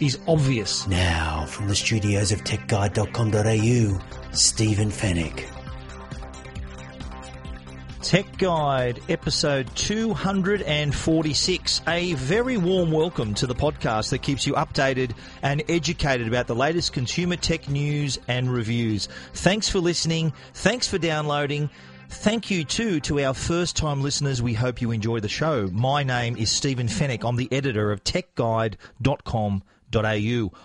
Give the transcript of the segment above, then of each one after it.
is obvious. Now, from the studios of techguide.com.au, Stephen Fenech. Tech Guide, episode 246. A very warm welcome to the podcast that keeps you updated and educated about the latest consumer tech news and reviews. Thanks for listening. Thanks for downloading. Thank you too to our first time listeners. We hope you enjoy the show. My name is Stephen Fenech. I'm the editor of techguide.com.au.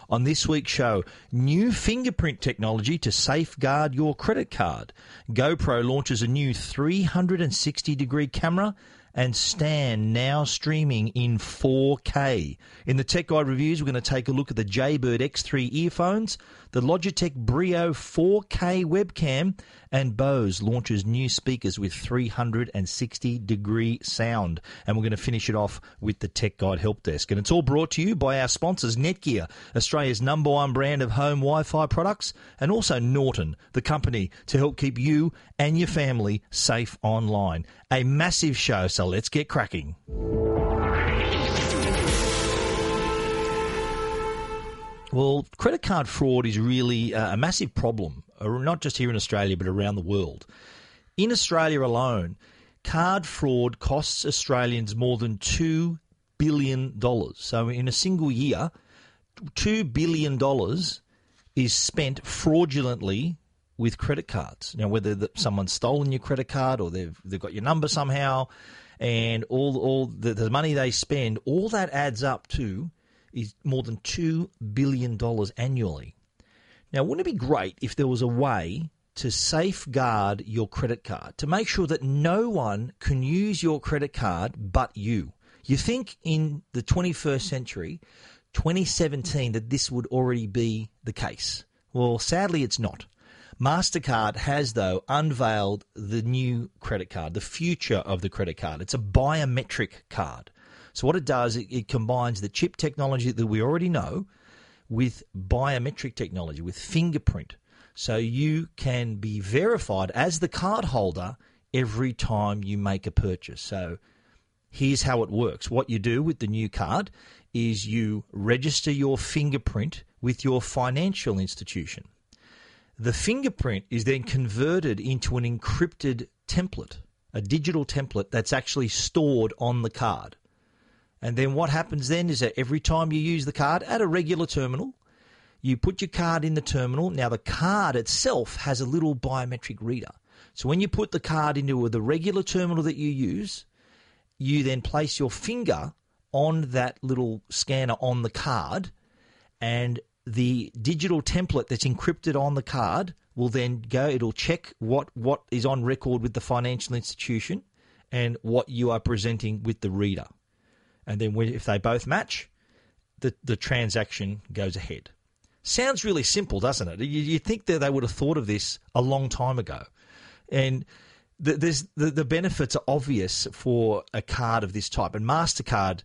On this week's show, new fingerprint technology to safeguard your credit card. GoPro launches a new 360 degree camera and Stan now streaming in 4K. In the Tech Guide reviews, we're going to take a look at the Jaybird X3 earphones, the Logitech Brio 4K webcam, and Bose launches new speakers with 360 degree sound. And we're going to finish it off with the Tech Guide Help Desk. And it's all brought to you by our sponsors, Netgear, Australia's number one brand of home Wi Fi products, and also Norton, the company to help keep you and your family safe online. A massive show, so let's get cracking. Well, credit card fraud is really uh, a massive problem, uh, not just here in Australia, but around the world. In Australia alone, card fraud costs Australians more than $2 billion. So, in a single year, $2 billion is spent fraudulently with credit cards. Now, whether that someone's stolen your credit card or they've, they've got your number somehow, and all, all the, the money they spend, all that adds up to is more than $2 billion annually. Now, wouldn't it be great if there was a way to safeguard your credit card, to make sure that no one can use your credit card but you? You think in the 21st century, 2017, that this would already be the case. Well, sadly, it's not. MasterCard has, though, unveiled the new credit card, the future of the credit card. It's a biometric card. So what it does, it, it combines the chip technology that we already know with biometric technology, with fingerprint. So you can be verified as the card holder every time you make a purchase. So here's how it works. What you do with the new card is you register your fingerprint with your financial institution. The fingerprint is then converted into an encrypted template, a digital template that's actually stored on the card. And then what happens then is that every time you use the card at a regular terminal, you put your card in the terminal. Now, the card itself has a little biometric reader. So when you put the card into the regular terminal that you use, you then place your finger on that little scanner on the card, and the digital template that's encrypted on the card will then go. It'll check what what is on record with the financial institution and what you are presenting with the reader and then if they both match, the the transaction goes ahead. Sounds really simple, doesn't it? You, you think that they would have thought of this a long time ago, and the, the, the benefits are obvious for a card of this type. And Mastercard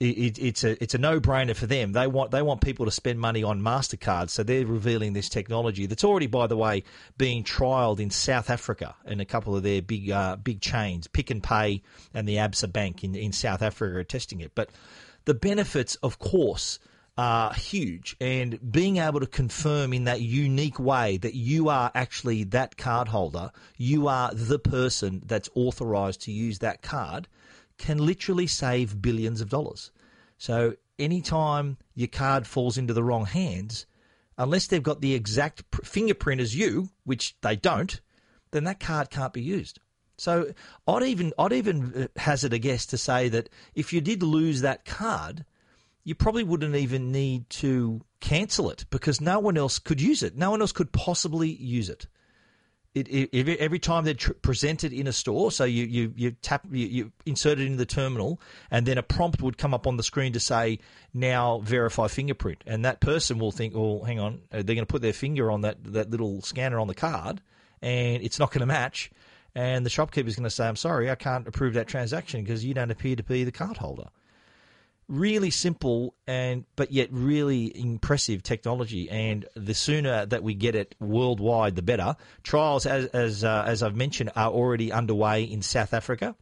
it, it's a it's a no brainer for them. They want they want people to spend money on Mastercard, so they're revealing this technology that's already, by the way, being trialled in South Africa in a couple of their big uh, big chains, Pick and Pay and the Absa Bank in in South Africa are testing it. But the benefits, of course. Are huge, and being able to confirm in that unique way that you are actually that card holder, you are the person that's authorized to use that card, can literally save billions of dollars. So anytime your card falls into the wrong hands, unless they've got the exact fingerprint as you, which they don't, then that card can't be used. So I'd even I'd even uh, hazard a guess to say that if you did lose that card, you probably wouldn't even need to cancel it because no one else could use it. No one else could possibly use it. It, it, every time they're tr- presented in a store, so you you, you tap you, you insert it into the terminal, and then a prompt would come up on the screen to say now verify fingerprint, and that person will think, oh, hang on, they're going to put their finger on that that little scanner on the card, and it's not going to match, and the shopkeeper is going to say, I'm sorry, I can't approve that transaction because you don't appear to be the card holder really simple and but yet really impressive technology. And the sooner that we get it worldwide, the better. Trials, as as uh, as I've mentioned, are already underway in South Africa.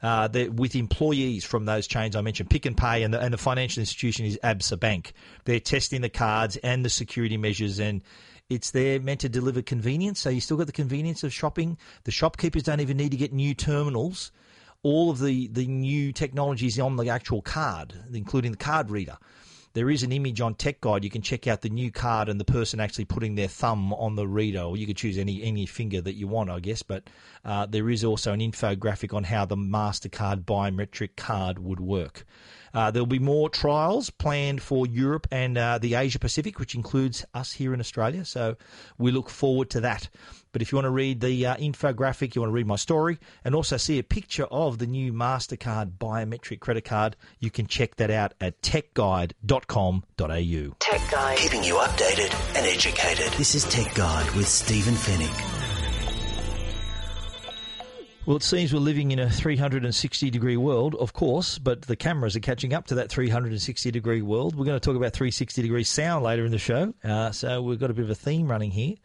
Uh, with employees from those chains I mentioned, Pick and Pay, and the, and the financial institution is Absa Bank. They're testing the cards and the security measures, and it's there meant to deliver convenience. So you still got the convenience of shopping. The shopkeepers don't even need to get new terminals all of the, the new technologies on the actual card, including the card reader. There is an image on Tech Guide. You can check out the new card and the person actually putting their thumb on the reader, or you could choose any any finger that you want, I guess. But uh, there is also an infographic on how the Mastercard biometric card would work. Uh, there'll be more trials planned for Europe and uh, the Asia Pacific, which includes us here in Australia. So we look forward to that. But if you want to read the uh, infographic, you want to read my story, and also see a picture of the new MasterCard biometric credit card, you can check that out at techguide.com.au. Tech Guide. Keeping you updated and educated. This is Tech Guide with Stephen Fenech. Well, it seems we're living in a 360 degree world, of course, but the cameras are catching up to that 360 degree world. We're going to talk about 360 degree sound later in the show, uh, so we've got a bit of a theme running here.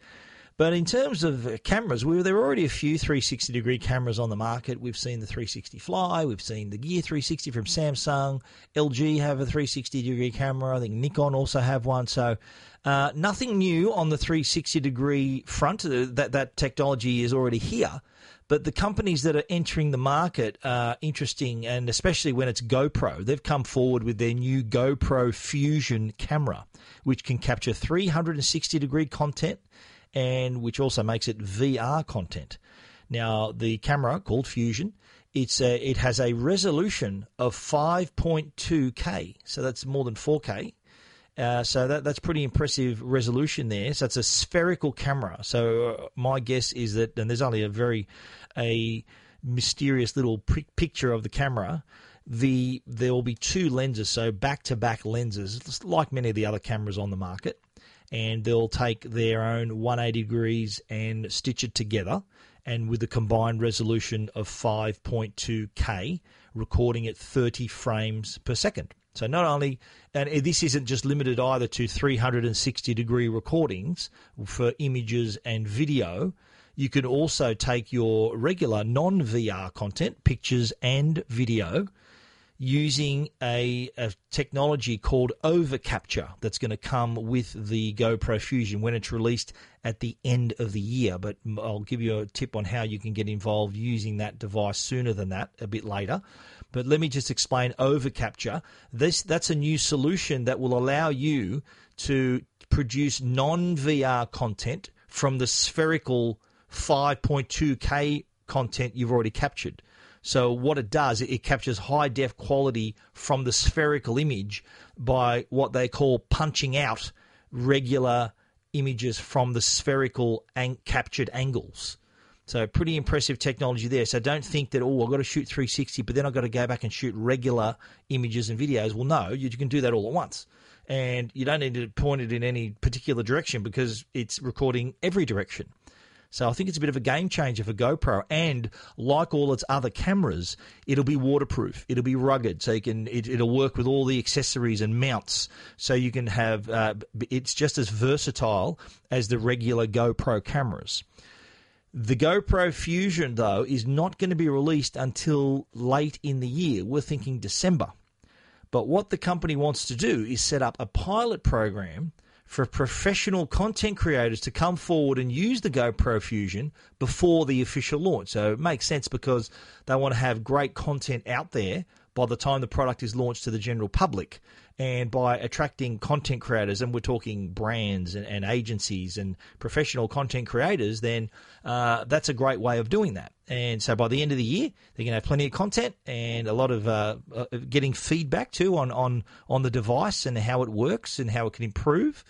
But in terms of cameras, we, there are already a few 360 degree cameras on the market. We've seen the 360 Fly, we've seen the Gear 360 from Samsung, LG have a 360 degree camera. I think Nikon also have one. So uh, nothing new on the 360 degree front. Uh, that that technology is already here. But the companies that are entering the market are interesting, and especially when it's GoPro. They've come forward with their new GoPro Fusion camera, which can capture 360 degree content and which also makes it VR content. Now, the camera called Fusion, it's a, it has a resolution of 5.2K, so that's more than 4K. Uh, so that that's pretty impressive resolution there. So it's a spherical camera. So uh, my guess is that, and there's only a very a mysterious little picture of the camera. The there will be two lenses, so back to back lenses, like many of the other cameras on the market, and they'll take their own 180 degrees and stitch it together. And with a combined resolution of 5.2K, recording at 30 frames per second. So not only, and this isn't just limited either to 360 degree recordings for images and video. You can also take your regular non VR content, pictures and video, using a, a, technology called overcapture that's going to come with the GoPro Fusion when it's released at the end of the year. But I'll give you a tip on how you can get involved using that device sooner than that a bit later. But let me just explain overcapture. This that's a new solution that will allow you to produce non VR content from the spherical 5.2K content you've already captured. So what it does, it captures high def quality from the spherical image by what they call punching out regular images from the spherical ang- captured angles. So pretty impressive technology there. So don't think that oh I've got to shoot 360, but then I've got to go back and shoot regular images and videos. Well, no, you can do that all at once, and you don't need to point it in any particular direction because it's recording every direction. So I think it's a bit of a game changer for GoPro. And like all its other cameras, it'll be waterproof. It'll be rugged, so you can it, will work with all the accessories and mounts. So you can have uh, it's just as versatile as the regular GoPro cameras. The GoPro Fusion, though, is not going to be released until late in the year. We're thinking December. But what the company wants to do is set up a pilot program for professional content creators to come forward and use the GoPro Fusion before the official launch. So it makes sense because they want to have great content out there by the time the product is launched to the general public and by attracting content creators, and we're talking brands and, and agencies and professional content creators, then uh, that's a great way of doing that. And so by the end of the year, they're going to have plenty of content and a lot of uh, uh, getting feedback too on, on, on the device and how it works and how it can improve.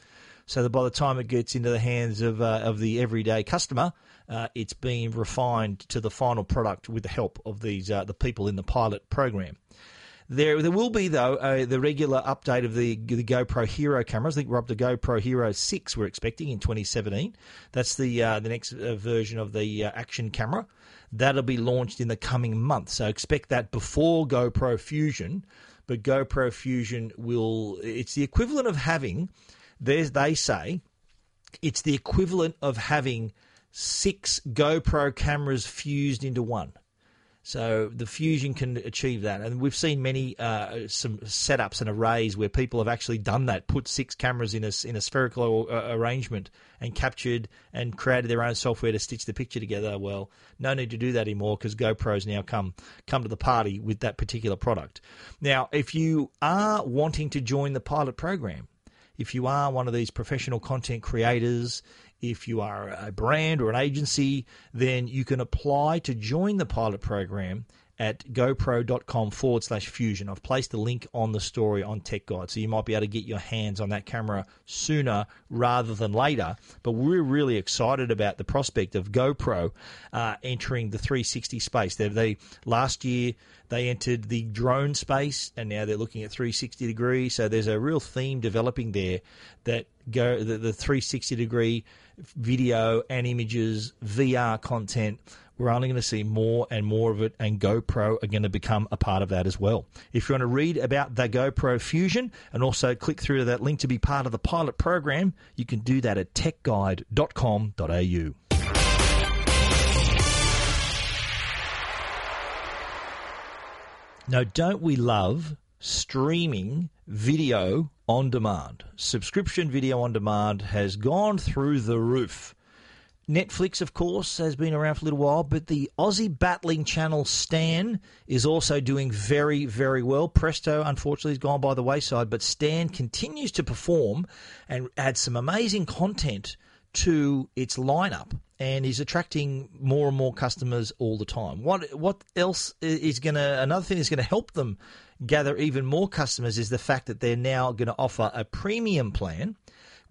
So that by the time it gets into the hands of uh, of the everyday customer, uh, it's being refined to the final product with the help of these uh, the people in the pilot program. There, there will be though uh, the regular update of the the GoPro Hero cameras. I think we're up to GoPro Hero Six. We're expecting in 2017. That's the uh, the next uh, version of the uh, action camera. That'll be launched in the coming month. So expect that before GoPro Fusion. But GoPro Fusion will. It's the equivalent of having. There's they say, it's the equivalent of having six GoPro cameras fused into one. So the Fusion can achieve that, and we've seen many uh, some setups and arrays where people have actually done that, put six cameras in a in a spherical uh, arrangement and captured and created their own software to stitch the picture together. Well, no need to do that anymore because GoPros now come come to the party with that particular product. Now, if you are wanting to join the pilot program, if you are one of these professional content creators, if you are a brand or an agency, then you can apply to join the pilot program at gopro.com forward slash fusion. I've placed a link on the story on Tech Guide, so you might be able to get your hands on that camera sooner rather than later. But we're really excited about the prospect of GoPro uh, entering the 360 space. They, they last year they entered the drone space, and now they're looking at 360 degrees. So there's a real theme developing there that go the, the 360 degree video and images, VR content we're only going to see more and more of it, and GoPro are going to become a part of that as well. If you want to read about the GoPro Fusion and also click through to that link to be part of the pilot program, you can do that at techguide.com.au. Now, don't we love streaming video on demand? Subscription video on demand has gone through the roof. Netflix, of course, has been around for a little while, but the Aussie battling channel Stan is also doing very, very well. Presto, unfortunately, has gone by the wayside, but Stan continues to perform and add some amazing content to its lineup and is attracting more and more customers all the time. What what else is going to another thing that's going to help them gather even more customers is the fact that they're now going to offer a premium plan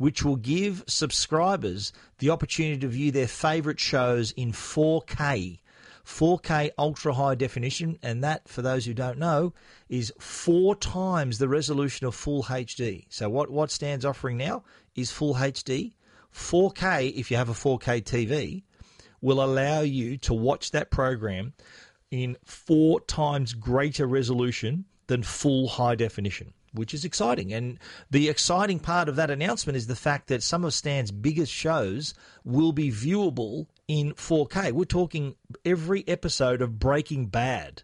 which will give subscribers the opportunity to view their favourite shows in 4K. 4K ultra high definition, and that, for those who don't know, is four times the resolution of full HD. So, what, what Stan's offering now is full HD. 4K, if you have a 4K TV, will allow you to watch that program in four times greater resolution than full high definition which is exciting. And the exciting part of that announcement is the fact that some of Stan's biggest shows will be viewable in 4K. We're talking every episode of Breaking Bad,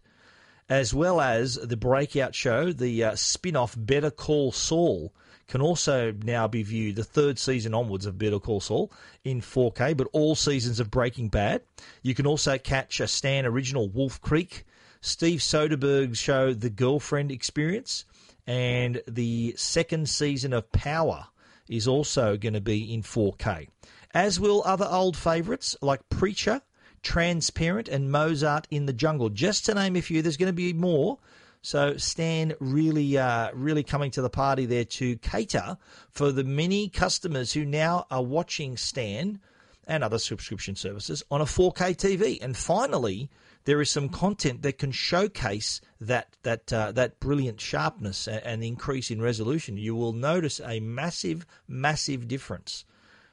as well as the breakout show, the uh, spin off Better Call Saul. Can also now be viewed the third season onwards of Better Call Saul in 4K, but all seasons of Breaking Bad. You can also catch a Stan original Wolf Creek, Steve Soderbergh's show The Girlfriend Experience, and the second season of Power is also going to be in 4K. As will other old favourites like Preacher, Transparent, and Mozart in the Jungle. Just to name a few, there's going to be more. So Stan really, uh, really coming to the party there to cater for the many customers who now are watching Stan and other subscription services on a 4K TV. And finally, there is some content that can showcase that that uh, that brilliant sharpness and, increase in resolution. You will notice a massive, massive difference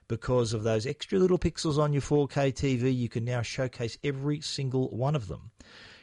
because of those extra little pixels on your 4K TV. You can now showcase every single one of them.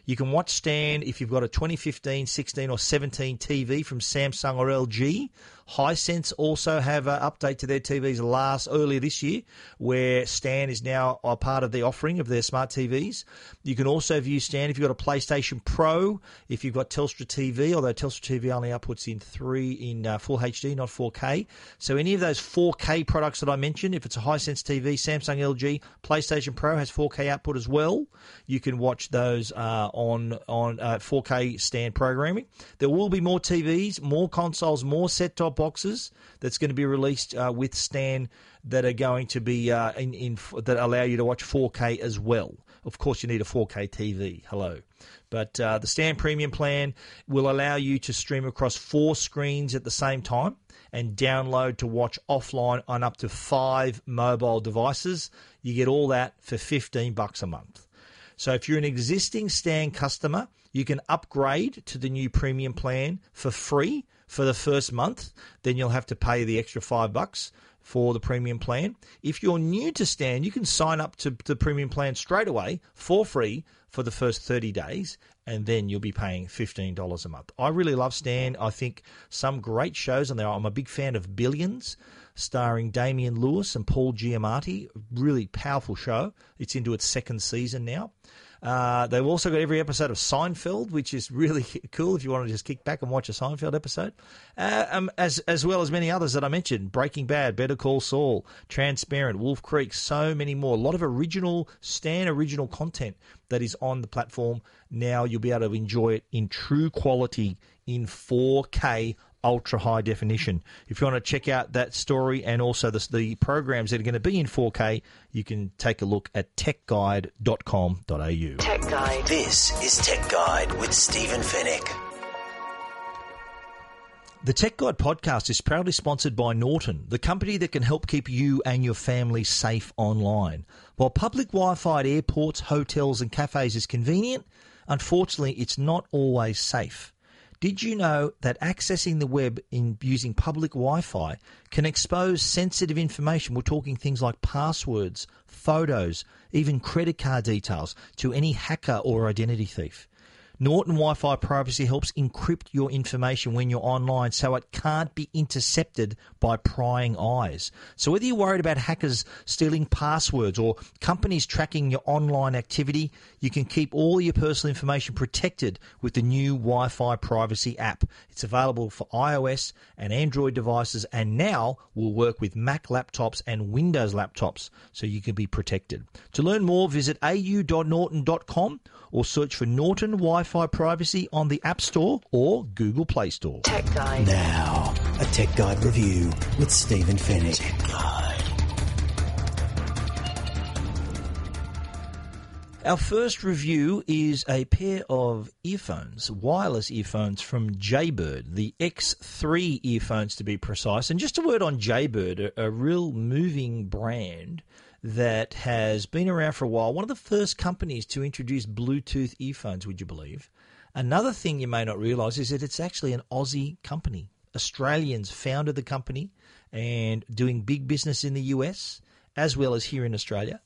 You can watch Stan if you've got a 2015, 16, or 17 TV from Samsung or LG Hisense also have an update to their TVs last earlier this year, where Stan is now a part of the offering of their smart TVs. You can also view Stan if you've got a PlayStation Pro, if you've got Telstra TV, although Telstra TV only outputs in three in uh, full HD, not 4K. So any of those 4K products that I mentioned, if it's a Hisense TV, Samsung, LG, PlayStation Pro has 4K output as well. You can watch those uh, on on uh, 4K Stan programming. There will be more TVs, more consoles, more set boxes that's going to be released uh, with Stan that are going to be uh, in, in that allow you to watch 4K as well. Of course, you need a 4K TV. Hello. But uh, the Stan Premium plan will allow you to stream across four screens at the same time and download to watch offline on up to five mobile devices. You get all that for 15 bucks a month. So if you're an existing Stan customer, you can upgrade to the new premium plan for free for the first month. Then you'll have to pay the extra five bucks for the premium plan. If you're new to Stan, you can sign up to the premium plan straight away for free for the first 30 days, and then you'll be paying $15 a month. I really love Stan. I think some great shows on there. I'm a big fan of Billions, starring Damian Lewis and Paul Giamatti. Really powerful show. It's into its second season now. Uh, they've also got every episode of Seinfeld, which is really cool if you want to just kick back and watch a Seinfeld episode, uh, um, as as well as many others that I mentioned: Breaking Bad, Better Call Saul, Transparent, Wolf Creek, so many more. A lot of original Stan original content that is on the platform now. You'll be able to enjoy it in true quality in 4K ultra high definition. If you want to check out that story and also the, the programs that are going to be in 4K, you can take a look at techguide.com.au. Tech Guide. This is Tech Guide with Stephen Fenech. The Tech Guide podcast is proudly sponsored by Norton, the company that can help keep you and your family safe online. While public Wi Fi at airports, hotels, and cafes is convenient, unfortunately, it's not always safe. Did you know that accessing the web in using public Wi-Fi can expose sensitive information? We're talking things like passwords, photos, even credit card details to any hacker or identity thief. Norton Wi Fi privacy helps encrypt your information when you're online so it can't be intercepted by prying eyes. So, whether you're worried about hackers stealing passwords or companies tracking your online activity, you can keep all your personal information protected with the new Wi Fi privacy app. It's available for iOS and Android devices and now will work with Mac laptops and Windows laptops so you can be protected. To learn more, visit au.norton.com or search for Norton Wi Fi Privacy on the App Store or Google Play Store. Tech Guide. Now, a Tech Guide review with Stephen Fenech. Our first review is a pair of earphones, wireless earphones from Jaybird, the X3 earphones to be precise. And just a word on Jaybird, a, a real moving brand that has been around for a while. One of the first companies to introduce Bluetooth earphones, would you believe? Another thing you may not realize is that it's actually an Aussie company. Australians founded the company and doing big business in the US as well as here in Australia.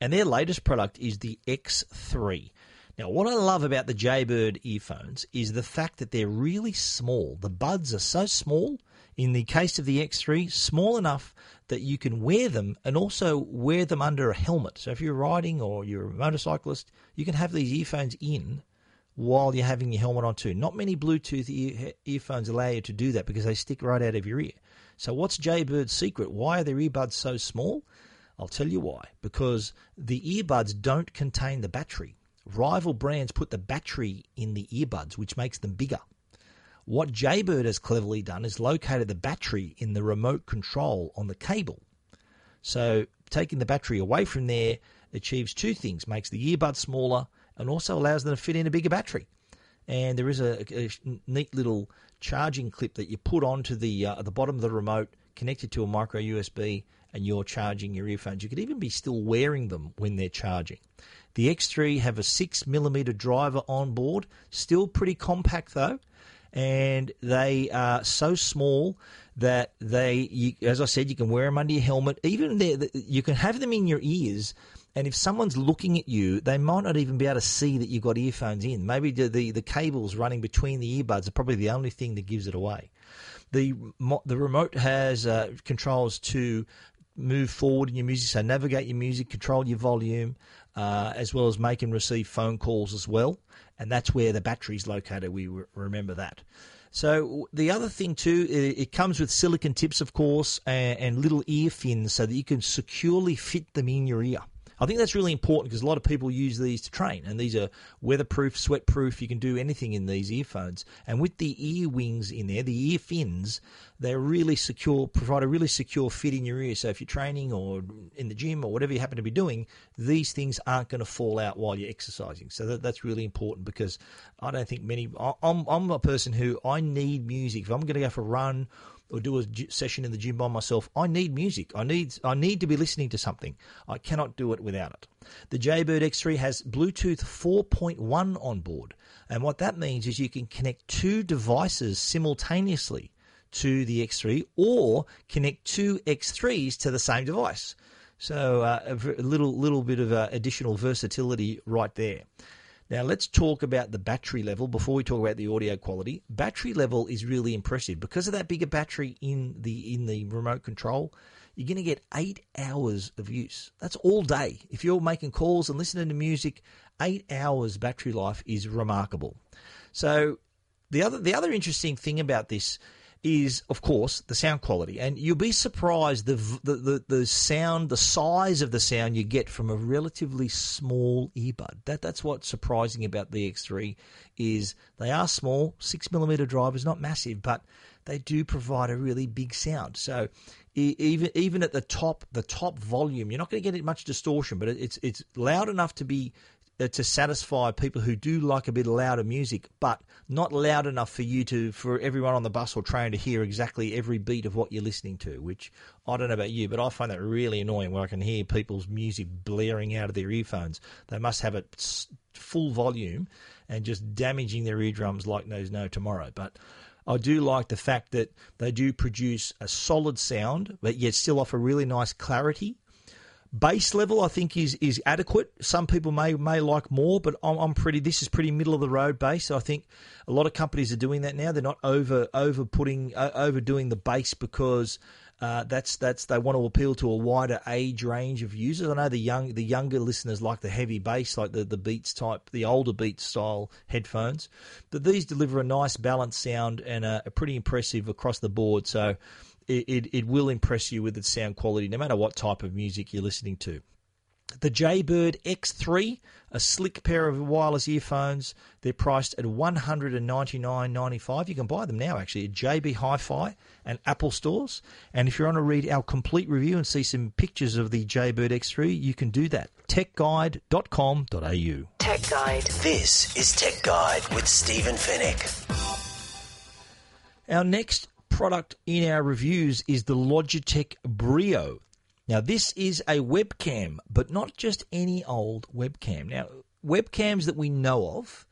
And their latest product is the X3. Now, what I love about the Jaybird earphones is the fact that they're really small. The buds are so small. In the case of the X3, small enough that you can wear them and also wear them under a helmet. So if you're riding or you're a motorcyclist, you can have these earphones in while you're having your helmet on too. Not many Bluetooth ear- earphones allow you to do that because they stick right out of your ear. So what's Jaybird's secret? Why are their earbuds so small? I'll tell you why. Because the earbuds don't contain the battery. Rival brands put the battery in the earbuds, which makes them bigger. What Jaybird has cleverly done is located the battery in the remote control on the cable. So taking the battery away from there achieves two things: makes the earbud smaller and also allows them to fit in a bigger battery. And there is a, a neat little charging clip that you put onto the uh, the bottom of the remote, connected to a micro USB, and you're charging your earphones. You could even be still wearing them when they're charging. The X3 have a six millimeter driver on board, still pretty compact though, and they are so small that they, you, as I said, you can wear them under your helmet. Even there, you can have them in your ears. And if someone's looking at you, they might not even be able to see that you've got earphones in. Maybe the, the, the cables running between the earbuds are probably the only thing that gives it away. The the remote has uh, controls to move forward in your music, so navigate your music, control your volume, uh, as well as make and receive phone calls as well. And that's where the battery is located. We re- remember that. So the other thing too, it, it comes with silicon tips, of course, and, and little ear fins so that you can securely fit them in your ear. I think that's really important because a lot of people use these to train, and these are weatherproof, sweatproof. You can do anything in these earphones. And with the ear wings in there, the ear fins, they're really secure, provide a really secure fit in your ear. So if you're training or in the gym or whatever you happen to be doing, these things aren't going to fall out while you're exercising. So that, that's really important because I don't think many. I'm I'm a person who I need music if I'm going to go for a run or do a session in the gym by myself, I need music. I need I need to be listening to something. I cannot do it without it. The Jaybird X3 has Bluetooth 4.1 on board, and what that means is you can connect two devices simultaneously to the X3 or connect two X3s to the same device. So uh, a little little bit of uh, additional versatility right there. Now let's talk about the battery level before we talk about the audio quality. Battery level is really impressive because of that bigger battery in the in the remote control. You're going to get eight hours of use. That's all day. If you're making calls and listening to music, eight hours battery life is remarkable. So the other the other interesting thing about this is, of course, the sound quality, and you'll be surprised the the the, the sound, the size of the sound you get from a relatively small earbud. That that's what's surprising about the X3 is they are small, six millimeter drivers, not massive, but they do provide a really big sound. So even even at the top the top volume, you're not going to get much distortion, but it's it's loud enough to be to satisfy people who do like a bit louder music, but not loud enough for you to for everyone on the bus or train to hear exactly every beat of what you're listening to. Which I don't know about you, but I find that really annoying when I can hear people's music blaring out of their earphones. They must have it full volume and just damaging their eardrums like there's no tomorrow. But I do like the fact that they do produce a solid sound, but yet still offer really nice clarity. Bass level, I think, is is adequate. Some people may may like more, but I'm, I'm pretty. This is pretty middle of the road bass. I think a lot of companies are doing that now. They're not over over putting uh, overdoing the bass because uh, that's that's they want to appeal to a wider age range of users. I know the young the younger listeners like the heavy bass, like the the Beats type, the older Beats style headphones. But these deliver a nice balanced sound and a, a pretty impressive across the board. So it, it, it will impress you with its sound quality, no matter what type of music you're listening to. The Jaybird X3, a slick pair of wireless earphones. They're priced at $199.95. You can buy them now, actually, at JB Hi Fi and Apple stores. And if you want to read our complete review and see some pictures of the Jaybird X3, you can do that. techguide.com.au. Tech Guide. This is Tech Guide with Stephen Fenech. Our next product in our reviews is the Logitech Brio. Now, this is a webcam, but not just any old webcam. Now, webcams that we know of,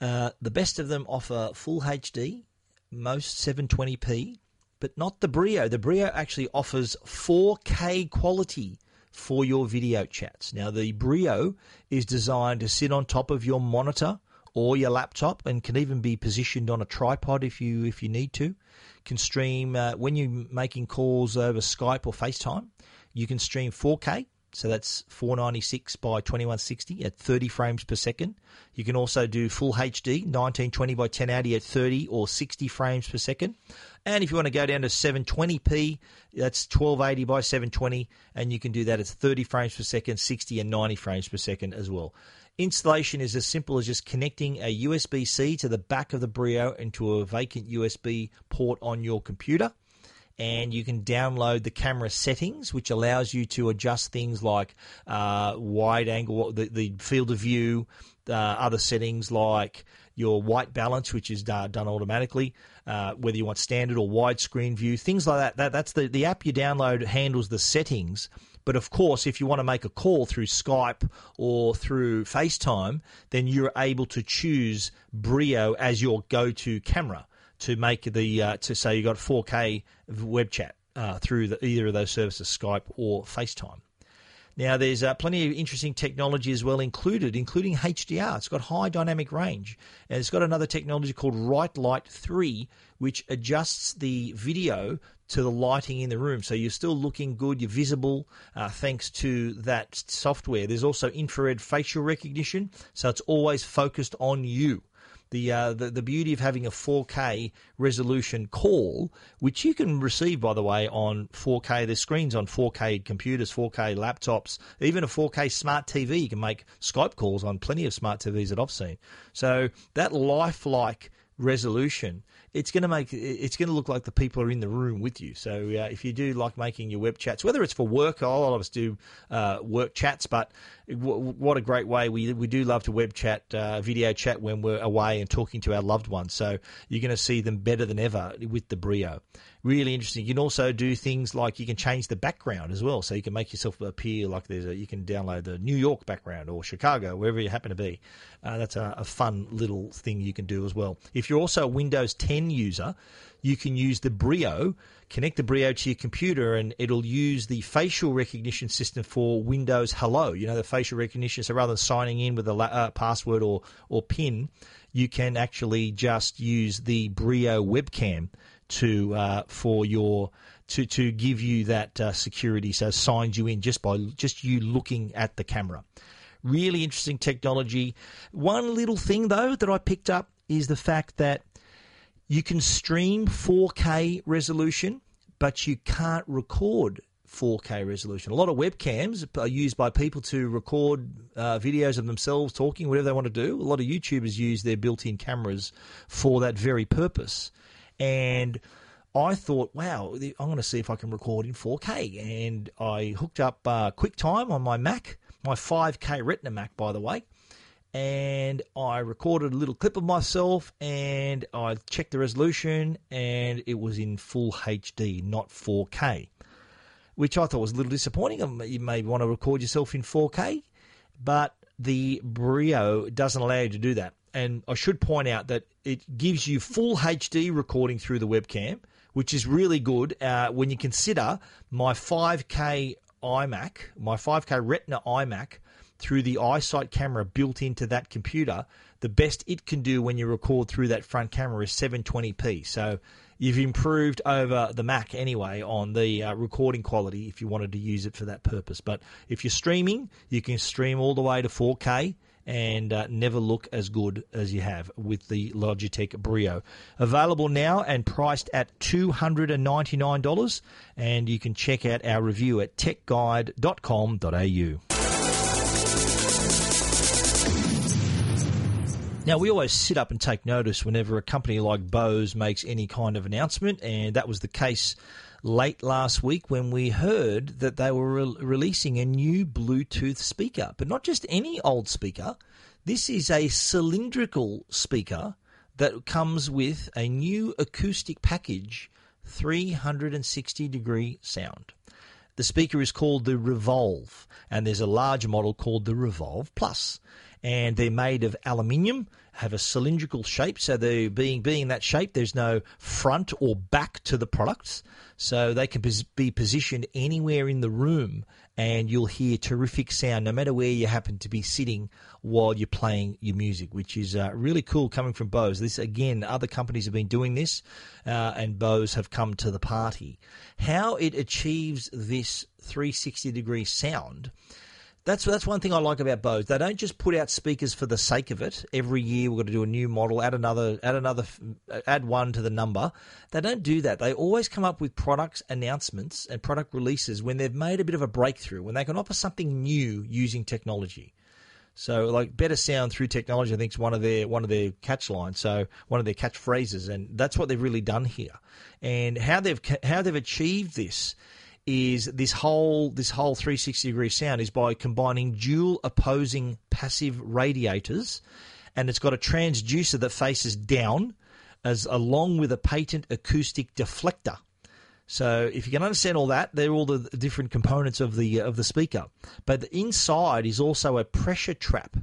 uh, the best of them offer full HD, most 720p, but not the Brio. The Brio actually offers 4K quality for your video chats. Now, the Brio is designed to sit on top of your monitor or your laptop and can even be positioned on a tripod if you if you need to. Can stream uh, when you're making calls over Skype or FaceTime. You can stream 4K, so that's 496 by 2160 at 30 frames per second. You can also do full HD, 1920 by 1080 at 30 or 60 frames per second. And if you want to go down to 720p, that's 1280 by 720, and you can do that at 30 frames per second, 60 and 90 frames per second as well. Installation is as simple as just connecting a USB C to the back of the Brio into a vacant USB port on your computer and you can download the camera settings, which allows you to adjust things like uh, wide angle, the, the field of view, uh, other settings like your white balance, which is uh, done automatically, uh, whether you want standard or widescreen view, things like that. that that's the, the app you download handles the settings. But of course, if you want to make a call through Skype or through FaceTime, then you're able to choose Brio as your go-to camera to make the uh, to say you got 4K web chat uh, through the, either of those services, Skype or FaceTime. Now, there's uh, plenty of interesting technology as well included, including HDR. It's got high dynamic range, and it's got another technology called Right Light 3, which adjusts the video to the lighting in the room. So you're still looking good, you're visible uh, thanks to that software. There's also infrared facial recognition, so it's always focused on you the, uh, the the beauty of having a 4K resolution call, which you can receive by the way on 4K. There's screens on 4K computers, 4K laptops, even a 4K smart TV. You can make Skype calls on plenty of smart TVs that I've seen. So that lifelike resolution it's going to make it's going to look like the people are in the room with you. So uh, if you do like making your web chats, whether it's for work, a lot of us do uh, work chats, but w- what a great way we we do love to web chat, uh, video chat when we're away and talking to our loved ones. So you're going to see them better than ever with the Brio really interesting. You can also do things like you can change the background as well, so you can make yourself appear like there's a. You can download the New York background or Chicago, wherever you happen to be. Uh, that's a, a fun little thing you can do as well. If you're also Windows 10 user, you can use the Brio, connect the Brio to your computer, and it'll use the facial recognition system for Windows Hello. You know, the facial recognition. So rather than signing in with a uh, password or, or PIN, you can actually just use the Brio webcam to uh, for your to to give you that uh, security. So signs you in just by just you looking at the camera. Really interesting technology. One little thing though that I picked up is the fact that you can stream 4K resolution, but you can't record 4K resolution. A lot of webcams are used by people to record uh, videos of themselves talking, whatever they want to do. A lot of YouTubers use their built in cameras for that very purpose. And I thought, wow, I'm going to see if I can record in 4K. And I hooked up uh, QuickTime on my Mac, my 5K Retina Mac, by the way. And I recorded a little clip of myself and I checked the resolution and it was in full HD, not 4K, which I thought was a little disappointing. Um, you may want to record yourself in 4K, but the Brio doesn't allow you to do that and I should point out that it gives you full HD recording through the webcam, which is really good uh, when you consider my 5K iMac, my 5K Retina iMac, through the iSight camera built into that computer. The best it can do when you record through that front camera is 720p. So you've improved over the Mac anyway on the uh, recording quality if you wanted to use it for that purpose. But if you're streaming, you can stream all the way to 4K and uh, never look as good as you have with the Logitech Brio. Available now and priced at $299, and you can check out our review at techguide.com.au. Now, we always sit up and take notice whenever a company like Bose makes any kind of announcement, and that was the case late last week when we heard that they were re- releasing a new Bluetooth speaker, but not just any old speaker. This is a cylindrical speaker that comes with a new acoustic package, 360 degree sound. The speaker is called the Revolve, and there's a large model called the Revolve Plus and they're made of aluminium, have a cylindrical shape. So they being being that shape, there's no front or back to the products, so they can be positioned anywhere in the room, and you'll hear terrific sound no matter where you happen to be sitting while you're playing your music, which is uh, really cool coming from Bose. This again, other companies have been doing this, uh, and Bose have come to the party. How it achieves this 360 degree sound that's that's one thing I like about Bose. They don't just put out speakers for the sake of it. Every year we've got to do a new model, add another, add another, uh, add one to the number. They don't do that. They always come up with products announcements and product releases when they've made a bit of a breakthrough, when they can offer something new using technology. So, like better sound through technology, I think is one of their one of their catch lines. So, one of their catchphrases, and that's what they've really done here. And how they've how they've achieved this is this whole this whole 360 degree sound is by combining dual opposing passive radiators, and it's got a transducer that faces down, as along with a patent acoustic deflector. So if you can understand all that, they're all the different components of the of the speaker. But the inside is also a pressure trap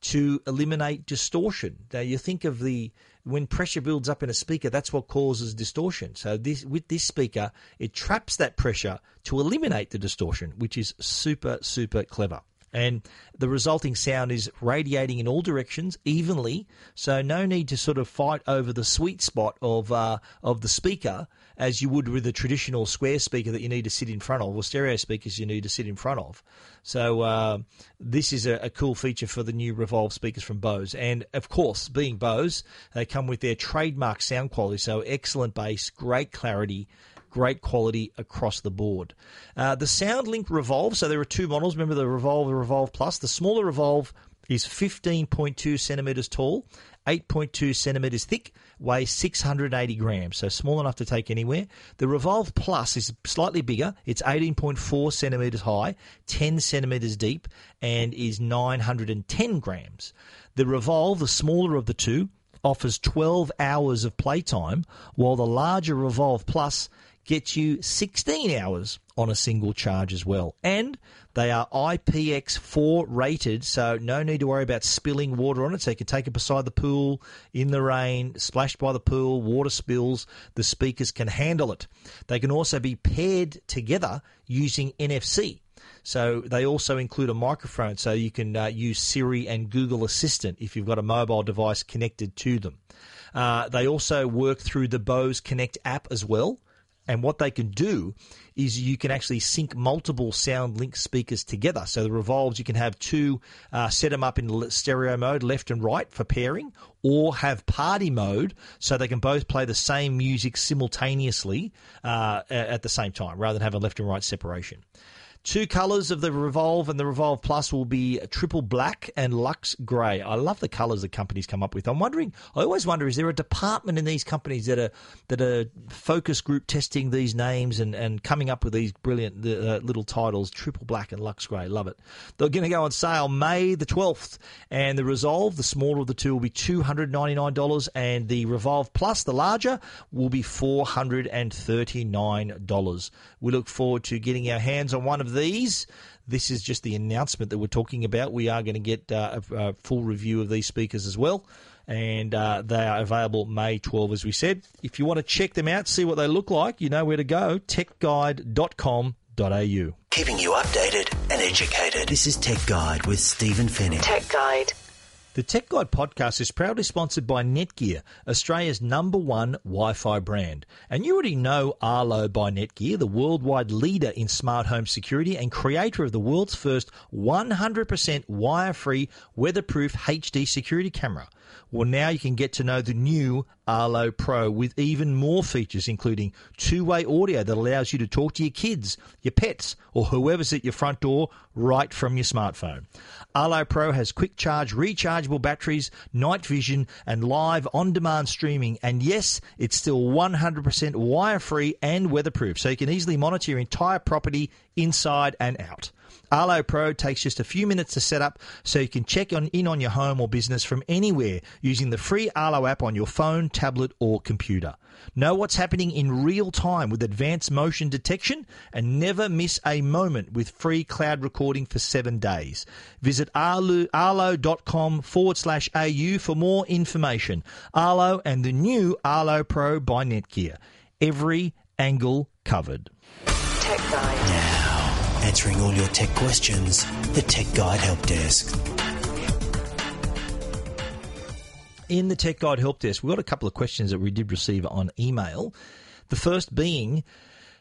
to eliminate distortion. Now you think of the when pressure builds up in a speaker, that's what causes distortion. So this with this speaker, it traps that pressure to eliminate the distortion, which is super super clever. And the resulting sound is radiating in all directions evenly, so no need to sort of fight over the sweet spot of uh, of the speaker as you would with a traditional square speaker that you need to sit in front of, or stereo speakers you need to sit in front of. So uh, this is a, a, cool feature for the new Revolve speakers from Bose, and of course, being Bose, they come with their trademark sound quality, so excellent bass, great clarity great quality across the board. Uh, the SoundLink Revolve, so there are two models. Remember the Revolve, the Revolve Plus. The smaller Revolve is 15.2 centimetres tall, 8.2 centimetres thick, weighs 680 grams, so small enough to take anywhere. The Revolve Plus is slightly bigger. It's 18.4 centimetres high, 10 centimetres deep, and is 910 grams. The Revolve, the smaller of the two, offers 12 hours of playtime, while the larger Revolve Plus gets you 16 hours on a single charge as well. And they are IPX4 rated, so no need to worry about spilling water on it. So you can take it beside the pool, in the rain, splashed by the pool, water spills. The speakers can handle it. They can also be paired together using NFC. So they also include a microphone, so you can uh, use Siri and Google Assistant if you've got a mobile device connected to them. Uh, they also work through the Bose Connect app as well. And what they can do is you can actually sync multiple SoundLink speakers together. So the Revolves, you can have two, uh, set them up in stereo mode, left and right for pairing, or have party mode so they can both play the same music simultaneously uh, at the same time rather than having left and right separation. Two colours of the Revolve and the Revolve Plus will be triple black and luxe grey. I love the colours the companies come up with. I'm wondering, I always wonder, is there a department in these companies that are that are focus group testing these names and, and coming up with these brilliant uh, little titles? Triple black and luxe grey, love it. They're going to go on sale May the 12th, and the Resolve, the smaller of the two, will be $299, and the Revolve Plus, the larger, will be $439. We look forward to getting our hands on one of these. This is just the announcement that we're talking about. We are going to get uh, a, a, full review of these speakers as well. And uh, they are available May 12, as we said. If you want to check them out, see what they look like, you know where to go techguide.com.au. Keeping you updated and educated. This is Tech Guide with Stephen Fenech. Tech Guide. The Tech Guide podcast is proudly sponsored by Netgear, Australia's number one Wi Fi brand. And you already know Arlo by Netgear, the worldwide leader in smart home security and creator of the world's first 100% wire free, weatherproof HD security camera. Well, now you can get to know the new Arlo Pro with even more features, including two way audio that allows you to talk to your kids, your pets, or whoever's at your front door right from your smartphone. Arlo Pro has quick charge, rechargeable batteries, night vision, and live on demand streaming. And yes, it's still 100% wire free and weatherproof, so you can easily monitor your entire property inside and out. Arlo Pro takes just a few minutes to set up so you can check on, in on your home or business from anywhere using the free Arlo app on your phone, tablet, or computer. Know what's happening in real time with advanced motion detection and never miss a moment with free cloud recording for seven days. Visit arlo, arlo.com forward slash AU for more information. Arlo and the new Arlo Pro by Netgear. Every angle covered. Tech. Answering all your tech questions, the Tech Guide Help Desk. in the Tech Guide Help Desk, we've got a couple of questions that we did receive on email. The first being,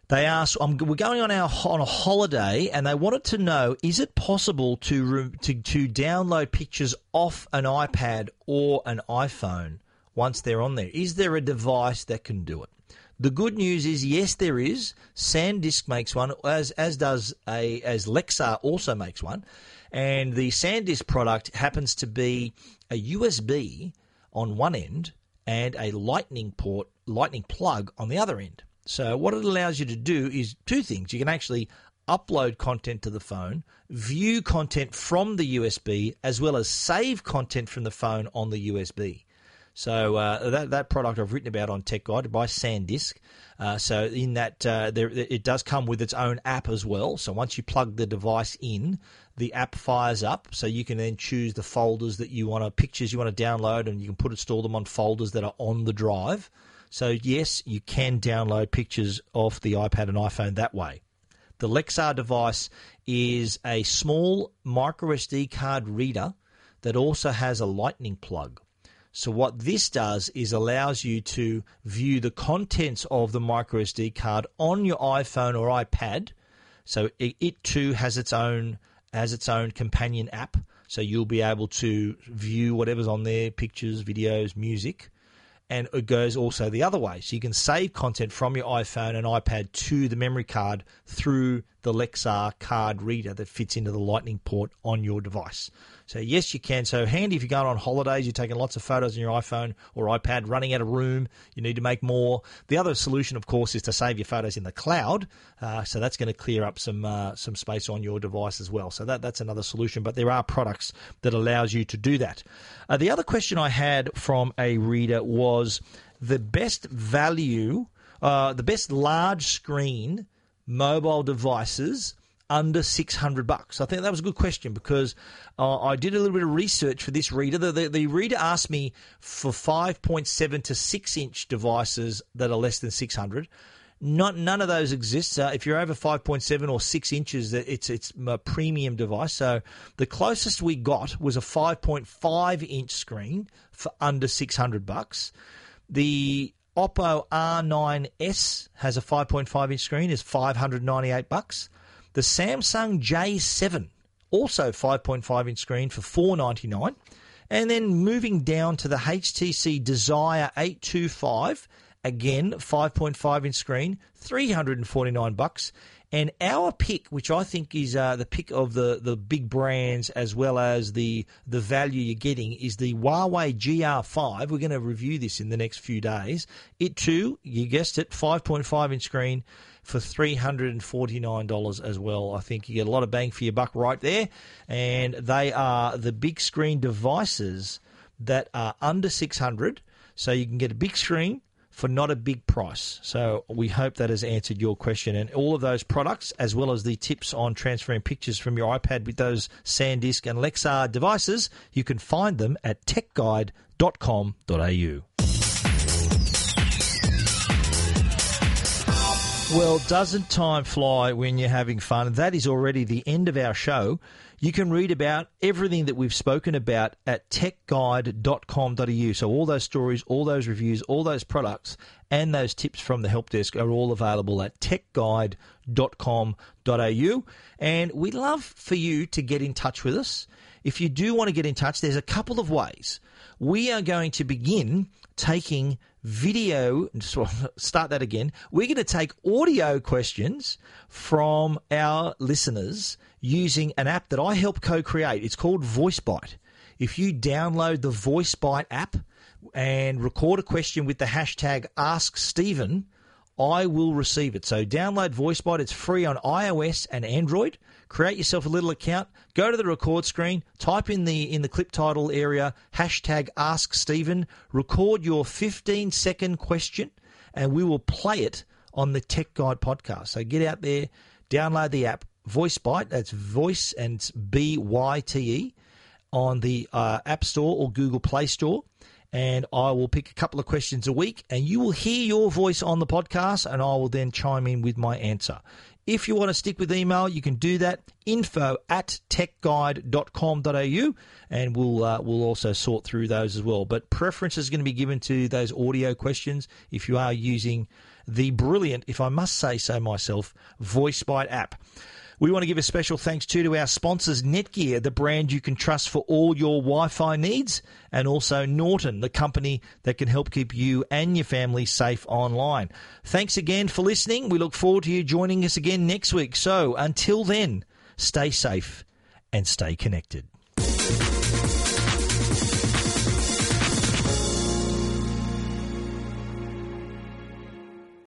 they asked, um, "We're going on our on a holiday, and they wanted to know: Is it possible to to to download pictures off an iPad or an iPhone once they're on there? Is there a device that can do it?" The good news is, yes, there is. SanDisk makes one, as as does a as Lexar also makes one, and the SanDisk product happens to be a USB on one end and a lightning port, lightning plug on the other end. So what it allows you to do is two things. You can actually upload content to the phone, view content from the USB, as well as save content from the phone on the USB. So uh, that that product I've written about on Tech Guide by SanDisk. Uh, so in that uh, there, it does come with its own app as well. So once you plug the device in, the app fires up. So you can then choose the folders that you want to pictures you want to download, and you can put it store them on folders that are on the drive. So yes, you can download pictures off the iPad and iPhone that way. The Lexar device is a small micro SD card reader that also has a lightning plug. So what this does is allows you to view the contents of the micro SD card on your iPhone or iPad. So it, it too has its own has its own companion app. So you'll be able to view whatever's on there, pictures, videos, music. And it goes also the other way. So you can save content from your iPhone and iPad to the memory card through the Lexar card reader that fits into the Lightning port on your device. So yes, you can. So handy if you're going on holidays, you're taking lots of photos on your iPhone or iPad, running out of room, you need to make more. The other solution, of course, is to save your photos in the cloud. Uh, so that's going to clear up some uh, some space on your device as well. So that that's another solution. But there are products that allows you to do that. Uh, the other question I had from a reader was the best value, uh, the best large screen mobile devices under 600 bucks? I think that was a good question because uh, I did a little bit of research for this reader. The, the, the reader asked me for 5.7 to 6 inch devices that are less than 600. Not none of those exist. Uh, if you're over 5.7 or 6 inches, it's it's a premium device. So the closest we got was a 5.5 inch screen for under 600 bucks. The Oppo R9s has a 5.5 inch screen is 598 bucks. The Samsung J7 also 5.5 inch screen for 499 and then moving down to the HTC Desire 825 again 5.5 inch screen 349 bucks and our pick, which I think is uh, the pick of the, the big brands as well as the the value you're getting, is the Huawei GR5. We're going to review this in the next few days. It too, you guessed it, 5.5 inch screen for $349 as well. I think you get a lot of bang for your buck right there. And they are the big screen devices that are under 600 so you can get a big screen for not a big price. So we hope that has answered your question. And all of those products, as well as the tips on transferring pictures from your iPad with those SanDisk and Lexar devices, you can find them at techguide.com.au. Well, doesn't time fly when you're having fun? That is already the end of our show. You can read about everything that we've spoken about at techguide.com.au. So, all those stories, all those reviews, all those products, and those tips from the help desk are all available at techguide.com.au. And we'd love for you to get in touch with us. If you do want to get in touch, there's a couple of ways. We are going to begin taking video, just start that again. We're going to take audio questions from our listeners using an app that I help co create. It's called VoiceByte. If you download the VoiceByte app and record a question with the hashtag AskStephen, I will receive it. So download VoiceByte. It's free on iOS and Android. Create yourself a little account. Go to the record screen. Type in the in the clip title area hashtag Ask Stephen. Record your 15 second question, and we will play it on the Tech Guide podcast. So get out there, download the app VoiceByte. That's voice and B Y T E on the uh, App Store or Google Play Store and I will pick a couple of questions a week, and you will hear your voice on the podcast, and I will then chime in with my answer. If you want to stick with email, you can do that. Info at techguide.com.au, and we'll uh, we'll also sort through those as well. But preference is going to be given to those audio questions if you are using the brilliant, if I must say so myself, VoiceByte app. We want to give a special thanks too to our sponsors, Netgear, the brand you can trust for all your Wi Fi needs, and also Norton, the company that can help keep you and your family safe online. Thanks again for listening. We look forward to you joining us again next week. So until then, stay safe and stay connected.